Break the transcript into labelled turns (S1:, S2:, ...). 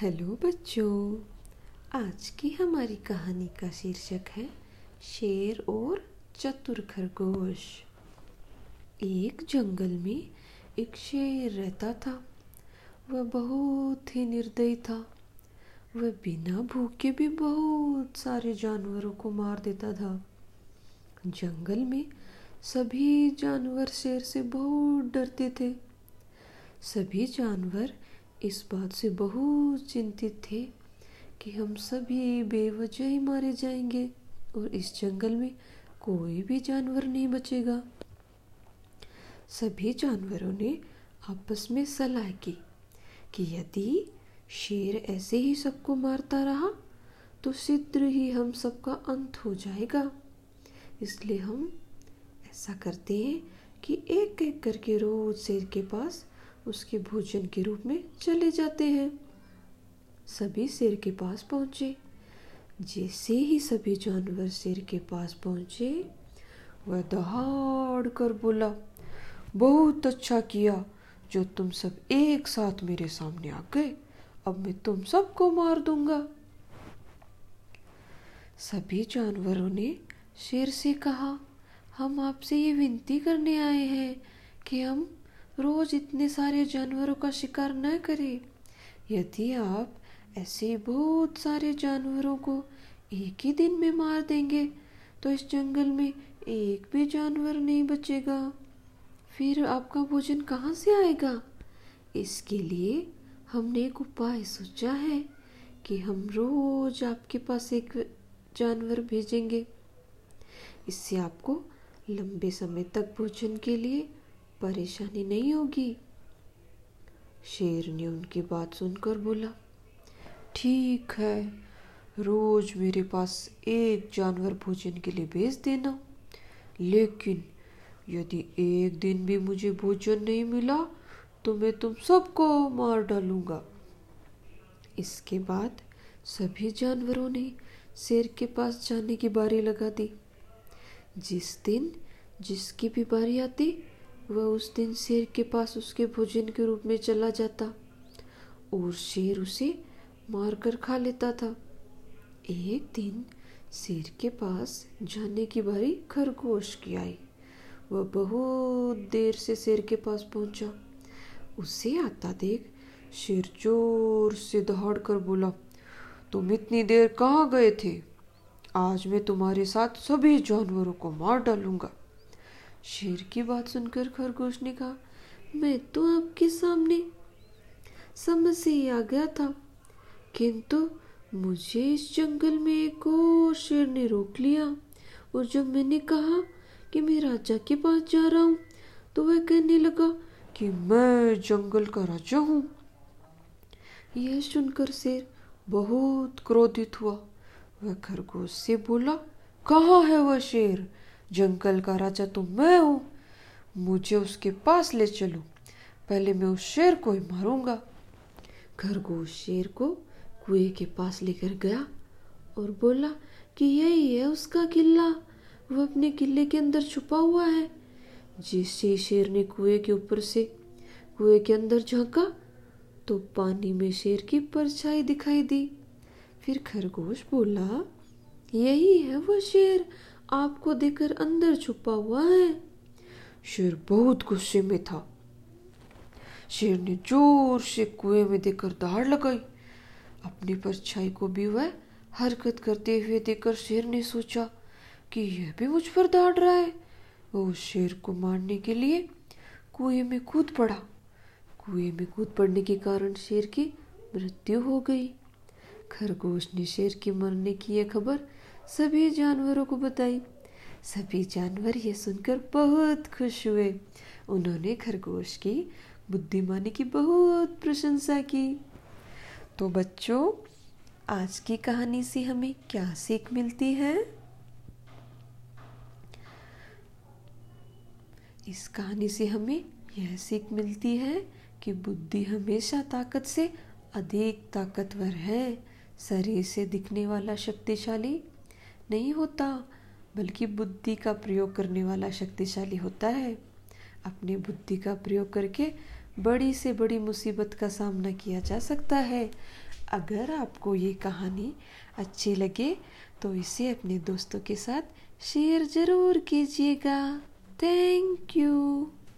S1: Hello बच्चों, आज की हमारी कहानी का शीर्षक है शेर और चतुर खरगोश। एक जंगल में एक शेर रहता था। वह बहुत ही निर्दयी था। वह बिना भूखे भी बहुत सारे जानवरों को मार देता था। जंगल में सभी जानवर शेर से बहुत डरते थे। सभी जानवर इस बात से बहुत चिंतित थे कि हम सभी बेवजह ही मारे जाएँगे और इस जंगल में कोई भी जानवर नहीं बचेगा। सभी जानवरों ने आपस में सलाह की कि यदि शेर ऐसे ही सबको मारता रहा तो शीघ्र ही हम सबका अंत हो जाएगा। इसलिए हम ऐसा करते हैं कि एक एक करके रोज शेर के पास उसके भोजन के रूप में चले जाते हैं। सभी शेर के पास पहुँचे। जैसे ही सभी जानवर शेर के पास पहुँचे, वह दहाड़ कर बोला, बहुत अच्छा किया, जो तुम सब एक साथ मेरे सामने आ गए, अब मैं तुम सबको मार दूँगा। सभी जानवरों ने शेर से कहा, हम आपसे ये विनती करने आए हैं कि हम रोज इतने सारे जानवरों का शिकार न करें। यदि आप ऐसे बहुत सारे जानवरों को एक ही दिन में मार देंगे तो इस जंगल में एक भी जानवर नहीं बचेगा। फिर आपका भोजन कहाँ से आएगा? इसके लिए हमने एक उपाय सोचा है कि हम रोज आपके पास एक जानवर भेजेंगे। इससे आपको लंबे समय तक भोजन के लिए परेशानी नहीं होगी। शेर ने उनकी बात सुनकर बोला, ठीक है, रोज मेरे पास एक जानवर भोजन के लिए भेज देना। लेकिन यदि एक दिन भी मुझे भोजन नहीं मिला तो मैं तुम सबको मार डालूँगा। इसके बाद सभी जानवरों ने शेर के पास जाने की बारी लगा दी। जिस दिन जिसकी भी बारी आती वह उस दिन शेर के पास उसके भोजन के रूप में चला जाता और शेर उसे मारकर खा लेता था। एक दिन शेर के पास जाने की बारी खरगोश की आई। वह बहुत देर से शेर के पास पहुँचा। उसे आता देख शेर ज़ोर से दहाड़ कर बोला, तुम इतनी देर कहाँ गए थे? आज मैं तुम्हारे साथ सभी जानवरों को मार डालूँगा। शेर की बात सुनकर खरगोश ने कहा, मैं तो आपके सामने समझ से ही आ गया था, किंतु मुझे इस जंगल में एक और शेर ने रोक लिया, और जब मैंने कहा कि मैं राजा के पास जा रहा हूँ तो वह कहने लगा कि मैं जंगल का राजा हूँ। यह सुनकर शेर बहुत क्रोधित हुआ। वह खरगोश से बोला, कहाँ है वह शेर? जंगल का राजा तो मैं हूँ। मुझे उसके पास ले चलो। पहले मैं उस शेर को ही मारूँगा। खरगोश शेर को कुएँ के पास लेकर गया और बोला कि यही है उसका किला। वह अपने किले के अंदर छुपा हुआ है। जैसे शेर ने कुएँ के ऊपर से कुएँ के अंदर झांका तो पानी में शेर की परछाई दिखाई दी। फिर खरगोश बोला, यही है वह शेर। आपको देखकर अंदर छुपा हुआ है। शेर बहुत गुस्से में था। शेर ने ज़ोर से कुएँ में देखकर दहाड़ लगाई। अपनी परछाई को भी वह हरकत करते हुए देखकर शेर ने सोचा कि यह भी मुझ पर दहाड़ रहा है। वो शेर को मारने के लिए कुएँ में कूद पड़ा। कुएँ में कूद पड़ने के कारण शेर की मृत्यु हो गई। खरगोश ने शेर की मरने की यह खबर सभी जानवरों को बताई। सभी जानवर ये सुनकर बहुत खुश हुए। उन्होंने खरगोश की बुद्धिमानी की बहुत प्रशंसा की। तो बच्चों, आज की कहानी से हमें क्या सीख मिलती है? इस कहानी से हमें यह सीख मिलती है कि बुद्धि हमेशा ताकत से अधिक ताकतवर है। शरीर से दिखने वाला शक्तिशाली नहीं होता, बल्कि बुद्धि का प्रयोग करने वाला शक्तिशाली होता है। अपनी बुद्धि का प्रयोग करके बड़ी से बड़ी मुसीबत का सामना किया जा सकता है। अगर आपको ये कहानी अच्छी लगे तो इसे अपने दोस्तों के साथ शेयर ज़रूर कीजिएगा। Thank you